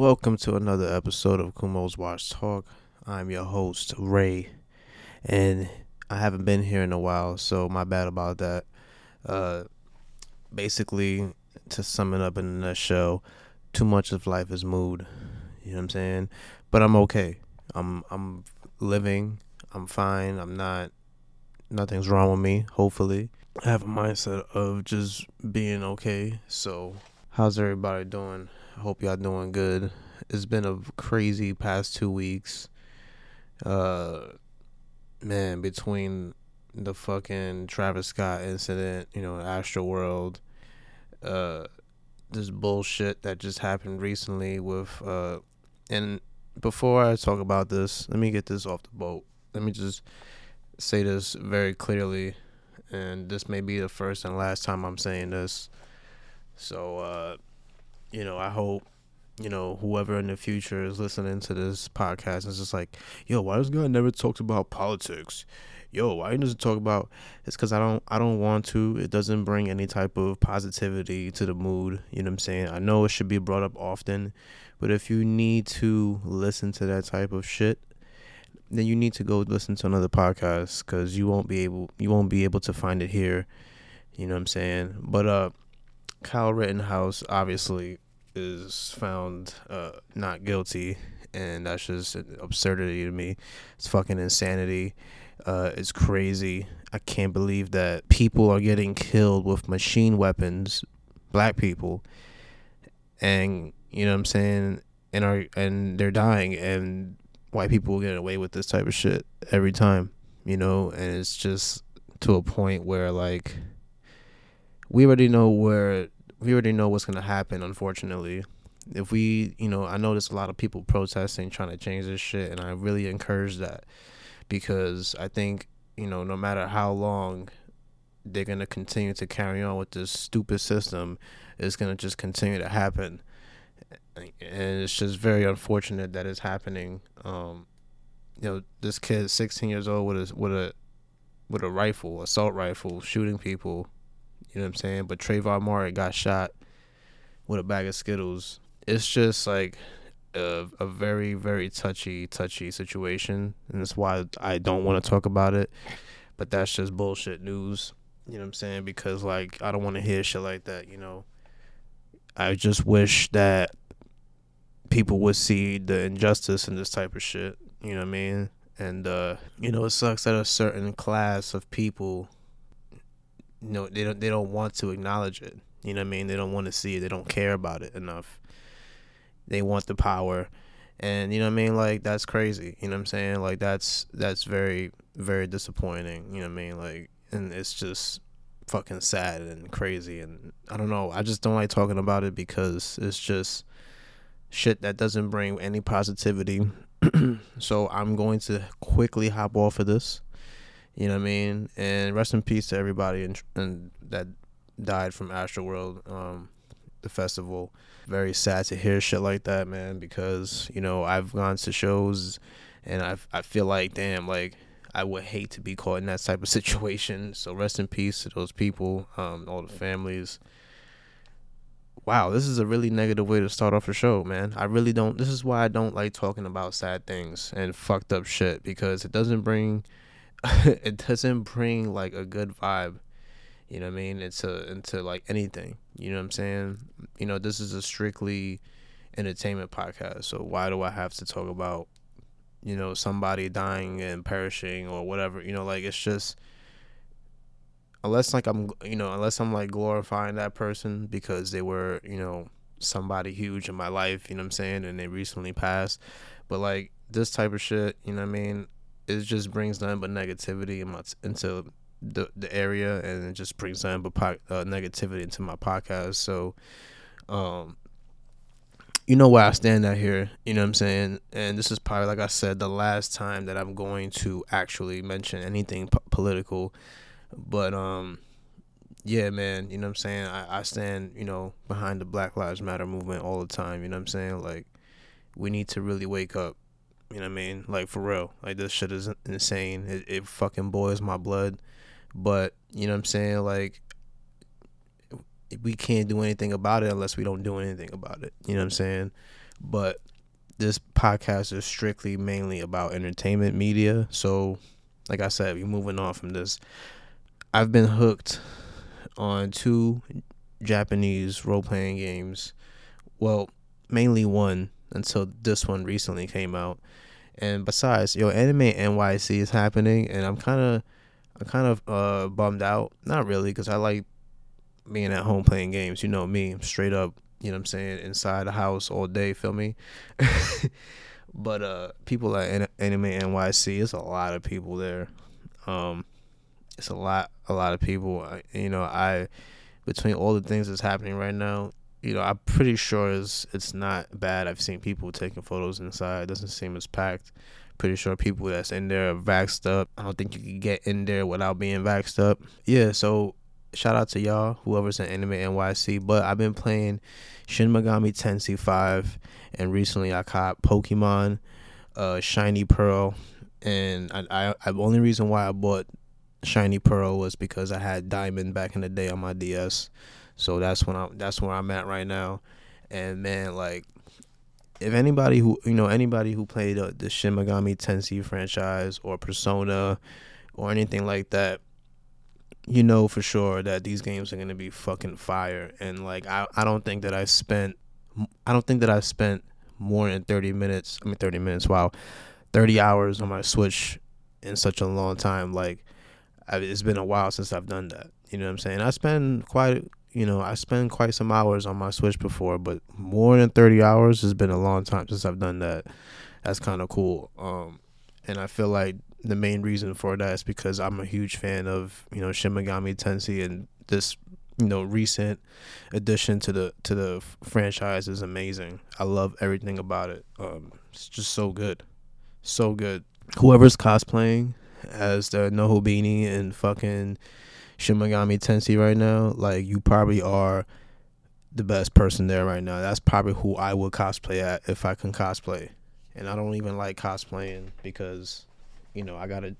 Welcome to another episode of Kumo's Watch Talk. I'm your host, Ray, and I haven't been here in a while, so my bad about that. Uh, basically, to sum it up in a nutshell, too much of life is mood. You know what I'm saying? But I'm okay. I'm I'm living. I'm fine. I'm not. Nothing's wrong with me. Hopefully, I have a mindset of just being okay. So, how's everybody doing? Hope y'all doing good. It's been a crazy past two weeks. Uh, man, between the fucking Travis Scott incident, you know, Astroworld, uh, this bullshit that just happened recently with, uh, and before I talk about this, let me get this off the boat. Let me just say this very clearly, and this may be the first and last time I'm saying this. So, uh, you know, I hope, you know, whoever in the future is listening to this podcast is just like, yo, why this guy never talks about politics? Yo, why doesn't talk about? It's because I don't, I don't want to. It doesn't bring any type of positivity to the mood. You know what I'm saying? I know it should be brought up often, but if you need to listen to that type of shit, then you need to go listen to another podcast because you won't be able, you won't be able to find it here. You know what I'm saying? But uh, Kyle Rittenhouse obviously is found uh, not guilty, and that's just an absurdity to me. It's fucking insanity. Uh, it's crazy. I can't believe that people are getting killed with machine weapons, black people, and you know what I'm saying, and are and they're dying, and white people get away with this type of shit every time, you know, and it's just to a point where like we already know where we already know what's gonna happen. Unfortunately, if we, you know, I notice a lot of people protesting, trying to change this shit, and I really encourage that because I think you know, no matter how long they're gonna continue to carry on with this stupid system, it's gonna just continue to happen, and it's just very unfortunate that it's happening. Um, you know, this kid, 16 years old, with a with a with a rifle, assault rifle, shooting people you know what I'm saying? But Trayvon Martin got shot with a bag of Skittles. It's just like a, a very, very touchy, touchy situation. And that's why I don't want to talk about it. But that's just bullshit news. You know what I'm saying? Because, like, I don't want to hear shit like that, you know? I just wish that people would see the injustice in this type of shit. You know what I mean? And, uh, you know, it sucks that a certain class of people know they don't they don't want to acknowledge it. You know what I mean? They don't want to see it. They don't care about it enough. They want the power. And you know what I mean? Like that's crazy. You know what I'm saying? Like that's that's very very disappointing. You know what I mean? Like and it's just fucking sad and crazy and I don't know. I just don't like talking about it because it's just shit that doesn't bring any positivity. so I'm going to quickly hop off of this you know what I mean? And rest in peace to everybody and, and that died from Astroworld, um, the festival. Very sad to hear shit like that, man. Because you know I've gone to shows, and I I feel like damn, like I would hate to be caught in that type of situation. So rest in peace to those people, um, all the families. Wow, this is a really negative way to start off a show, man. I really don't. This is why I don't like talking about sad things and fucked up shit because it doesn't bring it doesn't bring like a good vibe you know what i mean into into like anything you know what i'm saying? You know this is a strictly entertainment podcast so why do i have to talk about you know somebody dying and perishing or whatever? You know like it's just unless like i'm you know unless i'm like glorifying that person because they were you know somebody huge in my life you know what i'm saying and they recently passed. But like this type of shit you know what i mean it just brings nothing but negativity in my, into the the area, and it just brings nothing but po- uh, negativity into my podcast. So, um, you know where I stand out here. You know what I'm saying? And this is probably, like I said, the last time that I'm going to actually mention anything po- political. But um, yeah, man. You know what I'm saying? I, I stand, you know, behind the Black Lives Matter movement all the time. You know what I'm saying? Like, we need to really wake up you know what I mean? Like for real. Like this shit is insane. It, it fucking boils my blood. But you know what I'm saying? Like we can't do anything about it unless we don't do anything about it. You know what I'm saying? but this podcast is strictly mainly about entertainment media. So, like I said, we're moving on from this. I've been hooked on two Japanese role playing games. Well, mainly one until this one recently came out. And besides, yo, Anime NYC is happening, and I'm kind of, I'm kind of uh bummed out. Not really, cause I like being at home playing games. You know me, I'm straight up. You know what I'm saying? Inside the house all day. Feel me? but uh, people at Anime NYC, it's a lot of people there. Um, it's a lot, a lot of people. I, you know, I between all the things that's happening right now, you know, I'm pretty sure it's it's not bad. I've seen people taking photos inside. It doesn't seem as packed. Pretty sure people that's in there are vaxxed up. I don't think you can get in there without being vaxxed up. Yeah, so shout out to y'all, whoever's in Anime NYC. But I've been playing Shin Megami Tensei 5, and recently I caught Pokemon uh, Shiny Pearl. And I, I, I, the only reason why I bought Shiny Pearl was because I had Diamond back in the day on my DS. So that's when I that's where I'm at right now. And man, like if anybody who you know anybody who played uh, the Shin Megami Tensei franchise or Persona or anything like that, you know for sure that these games are gonna be fucking fire. And like I I don't think that I spent I don't think that I spent more than thirty minutes. I mean thirty minutes. Wow, thirty hours on my Switch in such a long time. Like it's been a while since I've done that. You know what I'm saying? I spend quite, you know, I spend quite some hours on my Switch before, but more than 30 hours has been a long time since I've done that. That's kind of cool. Um, and I feel like the main reason for that is because I'm a huge fan of, you know, Shin Megami Tensei and this, you know, recent addition to the to the franchise is amazing. I love everything about it. Um, it's just so good. So good. Whoever's cosplaying as the Nahobino and fucking Shin Megami Tensei right now, like you probably are the best person there right now. That's probably who I would cosplay at if I can cosplay. And I don't even like cosplaying because, you know, I gotta.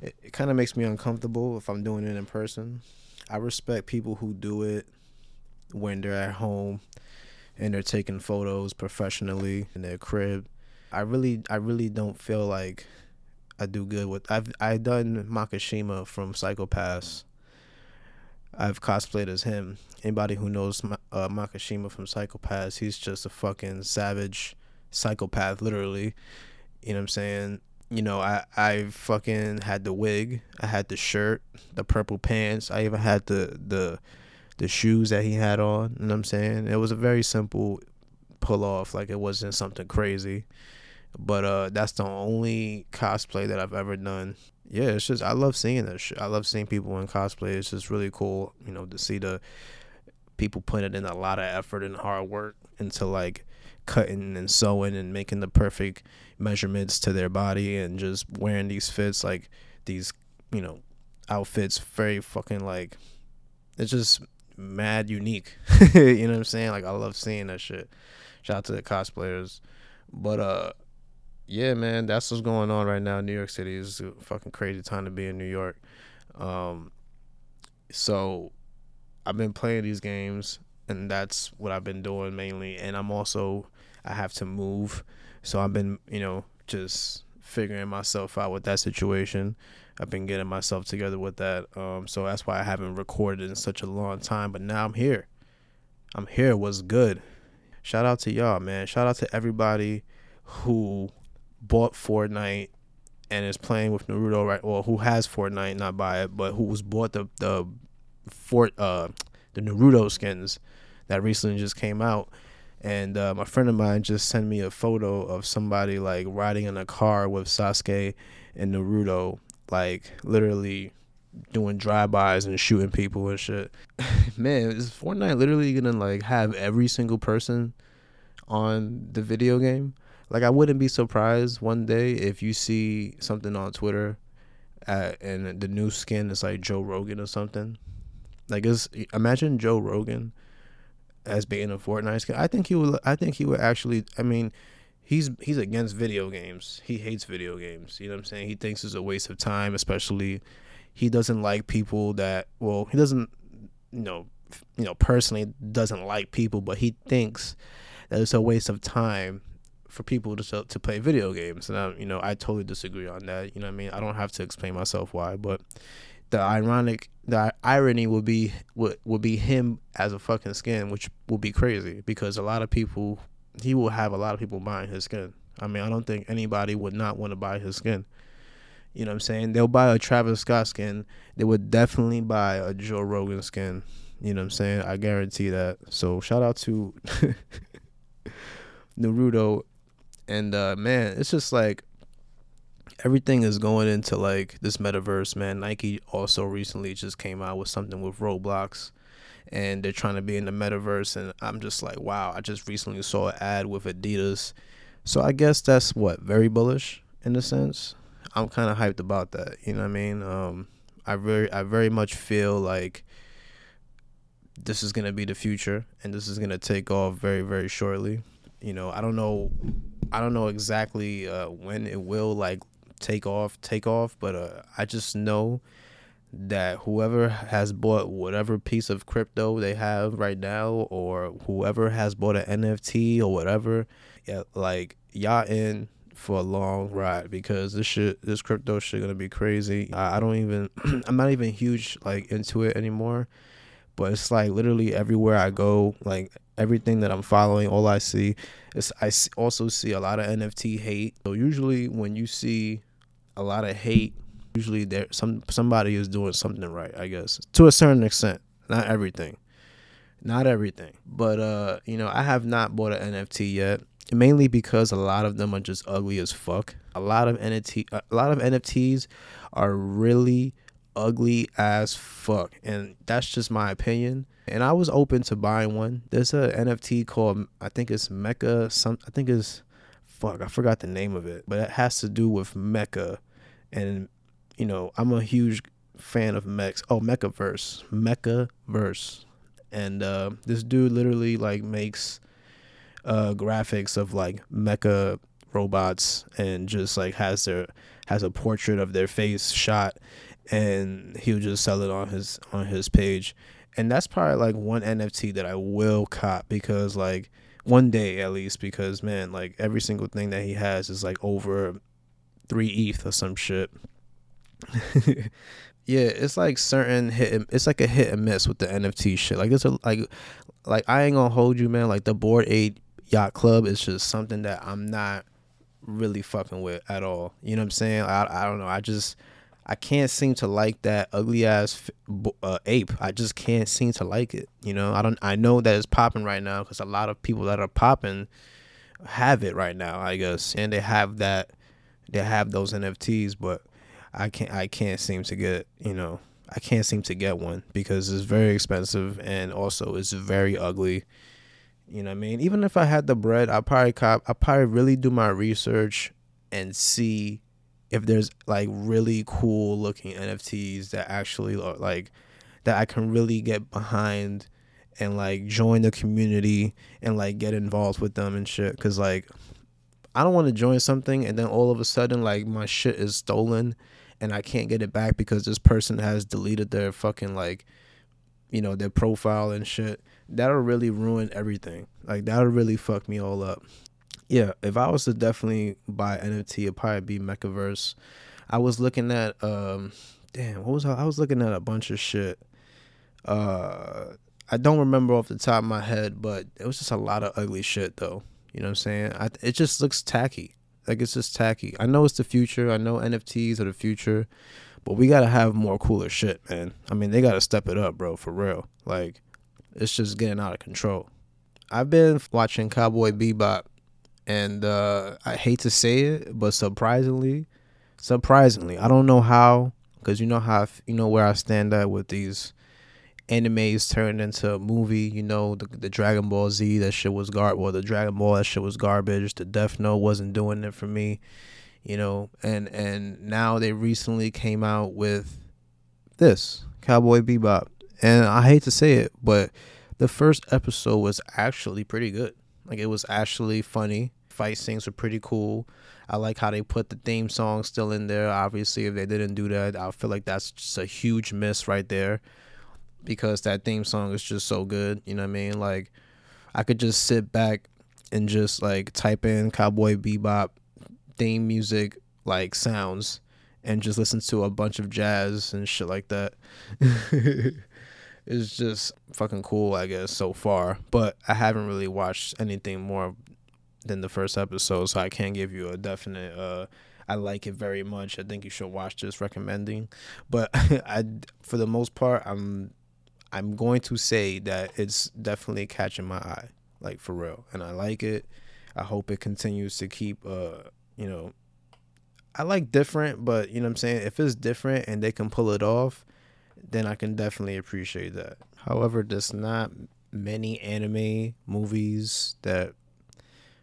It, it kind of makes me uncomfortable if I'm doing it in person. I respect people who do it when they're at home and they're taking photos professionally in their crib. I really, I really don't feel like I do good with. I've I done Makishima from Psycho-Pass. I've cosplayed as him. Anybody who knows uh, Makishima from Psycho-Pass, he's just a fucking savage psychopath, literally. You know what I'm saying? You know, I I fucking had the wig, I had the shirt, the purple pants. I even had the the the shoes that he had on. You know what I'm saying? It was a very simple pull off. Like it wasn't something crazy. But uh, that's the only cosplay that I've ever done. Yeah, it's just I love seeing that shit. I love seeing people in cosplay. It's just really cool, you know, to see the people putting in a lot of effort and hard work into like cutting and sewing and making the perfect measurements to their body and just wearing these fits like these, you know, outfits very fucking like it's just mad unique. you know what I'm saying? Like I love seeing that shit. Shout out to the cosplayers. But uh yeah, man, that's what's going on right now. New York City is a fucking crazy time to be in New York. Um, so I've been playing these games, and that's what I've been doing mainly. And I'm also I have to move, so I've been you know just figuring myself out with that situation. I've been getting myself together with that. Um, so that's why I haven't recorded in such a long time. But now I'm here. I'm here. Was good. Shout out to y'all, man. Shout out to everybody who bought Fortnite and is playing with Naruto right or who has Fortnite, not buy it, but who was bought the the Fort uh the Naruto skins that recently just came out. And uh, my friend of mine just sent me a photo of somebody like riding in a car with Sasuke and Naruto, like literally doing drive-bys and shooting people and shit. Man, is Fortnite literally gonna like have every single person on the video game? Like I wouldn't be surprised one day if you see something on Twitter at, and the new skin is like Joe Rogan or something. Like it's imagine Joe Rogan as being a Fortnite skin. I think he would I think he would actually I mean he's he's against video games. He hates video games. You know what I'm saying? He thinks it's a waste of time, especially he doesn't like people that well, he doesn't you know you know personally doesn't like people, but he thinks that it's a waste of time for people to to play video games. And I, you know, I totally disagree on that. You know I mean? I don't have to explain myself why, but the ironic the irony would be would would be him as a fucking skin, which will be crazy because a lot of people he will have a lot of people buying his skin. I mean, I don't think anybody would not want to buy his skin. You know what I'm saying? They'll buy a Travis Scott skin. They would definitely buy a Joe Rogan skin. You know what I'm saying? I guarantee that. So shout out to Naruto and uh man, it's just like everything is going into like this metaverse, man. Nike also recently just came out with something with Roblox and they're trying to be in the metaverse and I'm just like, wow, I just recently saw an ad with Adidas. So I guess that's what, very bullish in a sense. I'm kind of hyped about that, you know what I mean? Um I very I very much feel like this is going to be the future and this is going to take off very very shortly. You know, I don't know I don't know exactly uh, when it will like take off, take off, but uh, I just know that whoever has bought whatever piece of crypto they have right now, or whoever has bought an NFT or whatever, yeah, like y'all in for a long ride because this shit, this crypto shit, gonna be crazy. I, I don't even, I'm not even huge like into it anymore, but it's like literally everywhere I go, like everything that I'm following, all I see is I also see a lot of NFT hate. So usually when you see a lot of hate. Usually there some somebody is doing something right, I guess. To a certain extent. Not everything. Not everything. But uh, you know, I have not bought an NFT yet. Mainly because a lot of them are just ugly as fuck. A lot of NFT a lot of NFTs are really ugly as fuck. And that's just my opinion. And I was open to buying one. There's a NFT called I think it's Mecha some I think it's fuck, I forgot the name of it. But it has to do with mecha and you know I'm a huge fan of mechs. Oh, Mechaverse, Mechaverse, and uh, this dude literally like makes uh, graphics of like mecha robots and just like has their has a portrait of their face shot and he'll just sell it on his on his page and that's probably like one nft that i will cop because like one day at least because man like every single thing that he has is like over three ETH or some shit. yeah, it's like certain hit. It's like a hit and miss with the NFT shit. Like it's a like like I ain't gonna hold you, man. Like the Bored Ape Yacht Club is just something that I'm not really fucking with at all. You know what I'm saying? I I don't know. I just I can't seem to like that ugly ass uh, ape. I just can't seem to like it. You know, I don't. I know that it's popping right now because a lot of people that are popping have it right now. I guess, and they have that They have those NFTs, but I can't I can't seem to get you know I can't seem to get one because it's very expensive and also it's very ugly. You know what I mean? Even if I had the bread, I probably cop I probably really do my research and see if there's like really cool looking NFTs that actually are like that I can really get behind and like join the community and like get involved with them and shit cuz like I don't want to join something and then all of a sudden like my shit is stolen and I can't get it back because this person has deleted their fucking like you know their profile and shit. That'll really ruin everything. Like that'll really fuck me all up. Yeah, if I was to definitely buy NFT, it'd probably be Mechaverse. I was looking at um damn, what was I, I was looking at a bunch of shit. Uh I don't remember off the top of my head, but it was just a lot of ugly shit though. You know what I'm saying? I, it just looks tacky. Like it's just tacky. I know it's the future. I know NFTs are the future, but we gotta have more cooler shit, man. I mean, they gotta step it up, bro, for real. Like, it's just getting out of control. I've been watching Cowboy Bebop, and uh, I hate to say it, but surprisingly, surprisingly, I don't know how, because you know how you know where I stand at with these animes turned into a movie. You know, the, the Dragon Ball Z, that shit was gar. Well, the Dragon Ball, that shit was garbage. The Death Note wasn't doing it for me. You know, and and now they recently came out with this Cowboy Bebop, and I hate to say it, but the first episode was actually pretty good. Like it was actually funny. Fight scenes were pretty cool. I like how they put the theme song still in there. Obviously, if they didn't do that, I feel like that's just a huge miss right there because that theme song is just so good. You know what I mean? Like I could just sit back and just like type in Cowboy Bebop theme music like sounds and just listen to a bunch of jazz and shit like that. it's just fucking cool, I guess, so far. But I haven't really watched anything more than the first episode, so I can't give you a definite uh I like it very much. I think you should watch this recommending. But I for the most part I'm I'm going to say that it's definitely catching my eye, like for real. And I like it. I hope it continues to keep uh, you know, I like different, but you know what I'm saying? If it's different and they can pull it off, then I can definitely appreciate that. However, there's not many anime movies that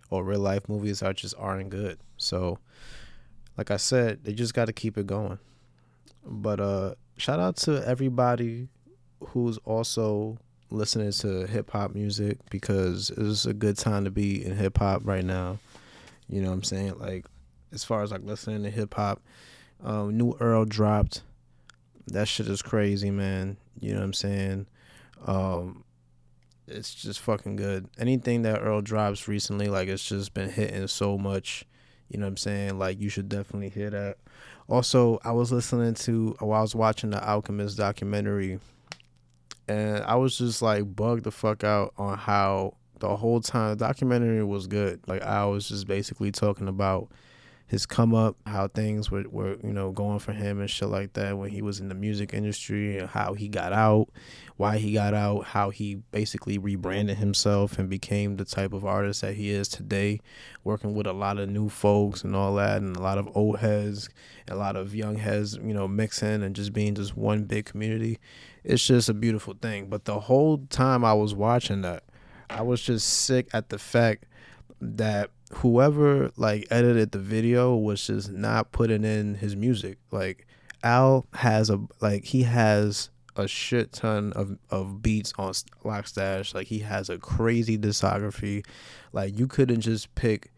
or real life movies are just aren't good. So like I said, they just got to keep it going. But uh shout out to everybody who's also listening to hip hop music because it's a good time to be in hip hop right now. You know what I'm saying? Like as far as like listening to hip hop, um, new Earl dropped. That shit is crazy, man. You know what I'm saying? Um, it's just fucking good. Anything that Earl drops recently, like it's just been hitting so much. You know what I'm saying? Like you should definitely hear that. Also, I was listening to while I was watching the Alchemist documentary, and I was just like bugged the fuck out on how the whole time the documentary was good. Like I was just basically talking about his come up, how things were, were you know going for him and shit like that when he was in the music industry and how he got out, why he got out, how he basically rebranded himself and became the type of artist that he is today, working with a lot of new folks and all that and a lot of old heads, a lot of young heads, you know, mixing and just being just one big community. It's just a beautiful thing. But the whole time I was watching that, I was just sick at the fact that whoever like edited the video was just not putting in his music. Like Al has a like he has a shit ton of, of beats on Lockstash. Like he has a crazy discography. Like you couldn't just pick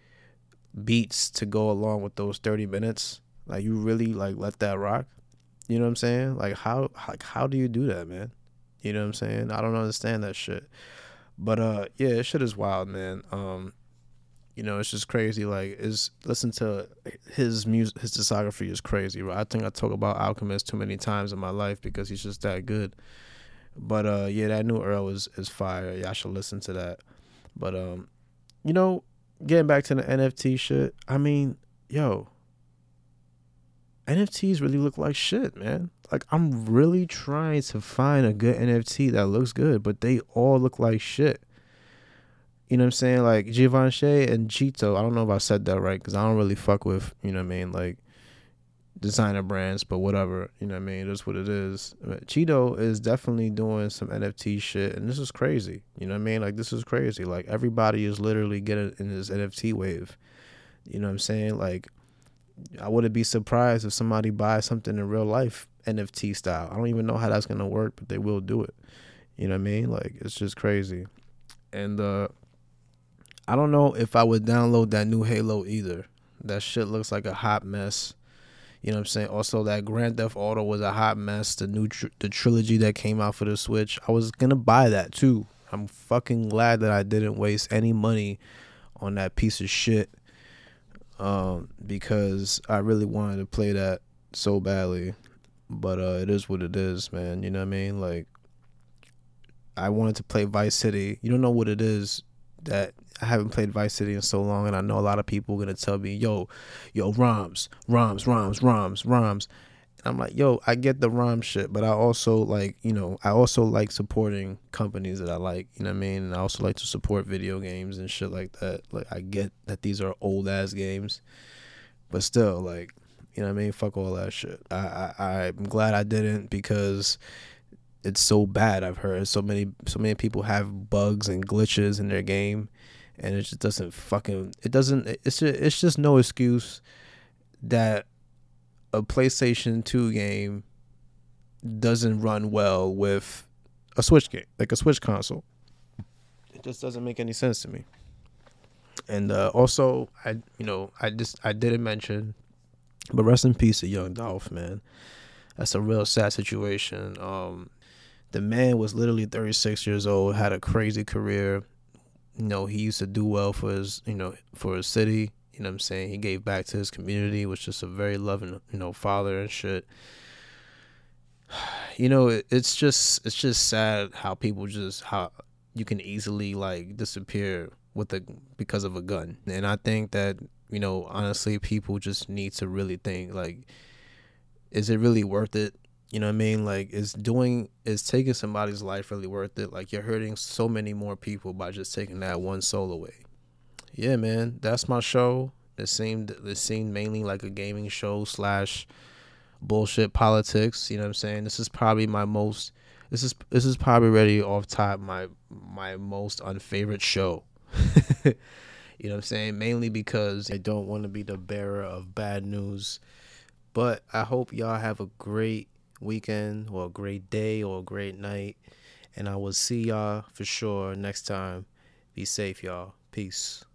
beats to go along with those 30 minutes. Like you really like let that rock. You know what I'm saying? Like how like how do you do that, man? You know what I'm saying? I don't understand that shit. But uh yeah, shit is wild, man. Um you know, it's just crazy. Like, is listen to his music, his discography is crazy. Right? I think I talk about Alchemist too many times in my life because he's just that good. But uh, yeah, that new Earl is is fire. Y'all should listen to that. But um, you know, getting back to the NFT shit. I mean, yo, NFTs really look like shit, man. Like I'm really trying to find a good NFT that looks good, but they all look like shit. You know what I'm saying? Like Givenchy and Chito. I don't know if I said that right because I don't really fuck with, you know what I mean, like designer brands, but whatever. You know what I mean? That's what it is. Chito is definitely doing some NFT shit, and this is crazy. You know what I mean? Like, this is crazy. Like, everybody is literally getting in this NFT wave. You know what I'm saying? Like, I wouldn't be surprised if somebody buys something in real life NFT style. I don't even know how that's gonna work, but they will do it. You know what I mean? Like, it's just crazy. And uh I don't know if I would download that new Halo either. That shit looks like a hot mess. You know what I'm saying? Also, that Grand Theft Auto was a hot mess. The new tr- the trilogy that came out for the Switch, I was gonna buy that too. I'm fucking glad that I didn't waste any money on that piece of shit. Um, because I really wanted to play that so badly. But uh, it is what it is, man. You know what I mean? Like, I wanted to play Vice City. You don't know what it is that I haven't played Vice City in so long, and I know a lot of people are gonna tell me, "Yo, yo, ROMs, ROMs, ROMs, ROMs, ROMs." I'm like, yo, I get the ROM shit, but I also like, you know, I also like supporting companies that I like, you know what I mean? And I also like to support video games and shit like that. Like, I get that these are old ass games, but still, like, you know what I mean? Fuck all that shit. I, I I'm glad I didn't because it's so bad. I've heard so many so many people have bugs and glitches in their game and it just doesn't fucking it doesn't it's just, it's just no excuse that a PlayStation 2 game doesn't run well with a Switch game, like a Switch console. It just doesn't make any sense to me. And uh, also, I you know I just I didn't mention, but rest in peace to Young Dolph, man. That's a real sad situation. Um, the man was literally 36 years old, had a crazy career, you know, he used to do well for his, you know, for his city. You know what I'm saying? He gave back to his community, was just a very loving, you know, father and shit. You know, it, it's just it's just sad how people just how you can easily like disappear with a because of a gun. And I think that, you know, honestly people just need to really think like is it really worth it? You know what I mean? Like, is doing is taking somebody's life really worth it? Like, you're hurting so many more people by just taking that one soul away. Yeah, man, that's my show. It seemed it seemed mainly like a gaming show slash bullshit politics. You know what I'm saying? This is probably my most. This is this is probably already off top my my most unfavorite show. you know what I'm saying? Mainly because I don't want to be the bearer of bad news. But I hope y'all have a great weekend or a great day or a great night. And I will see y'all for sure next time. Be safe, y'all. Peace.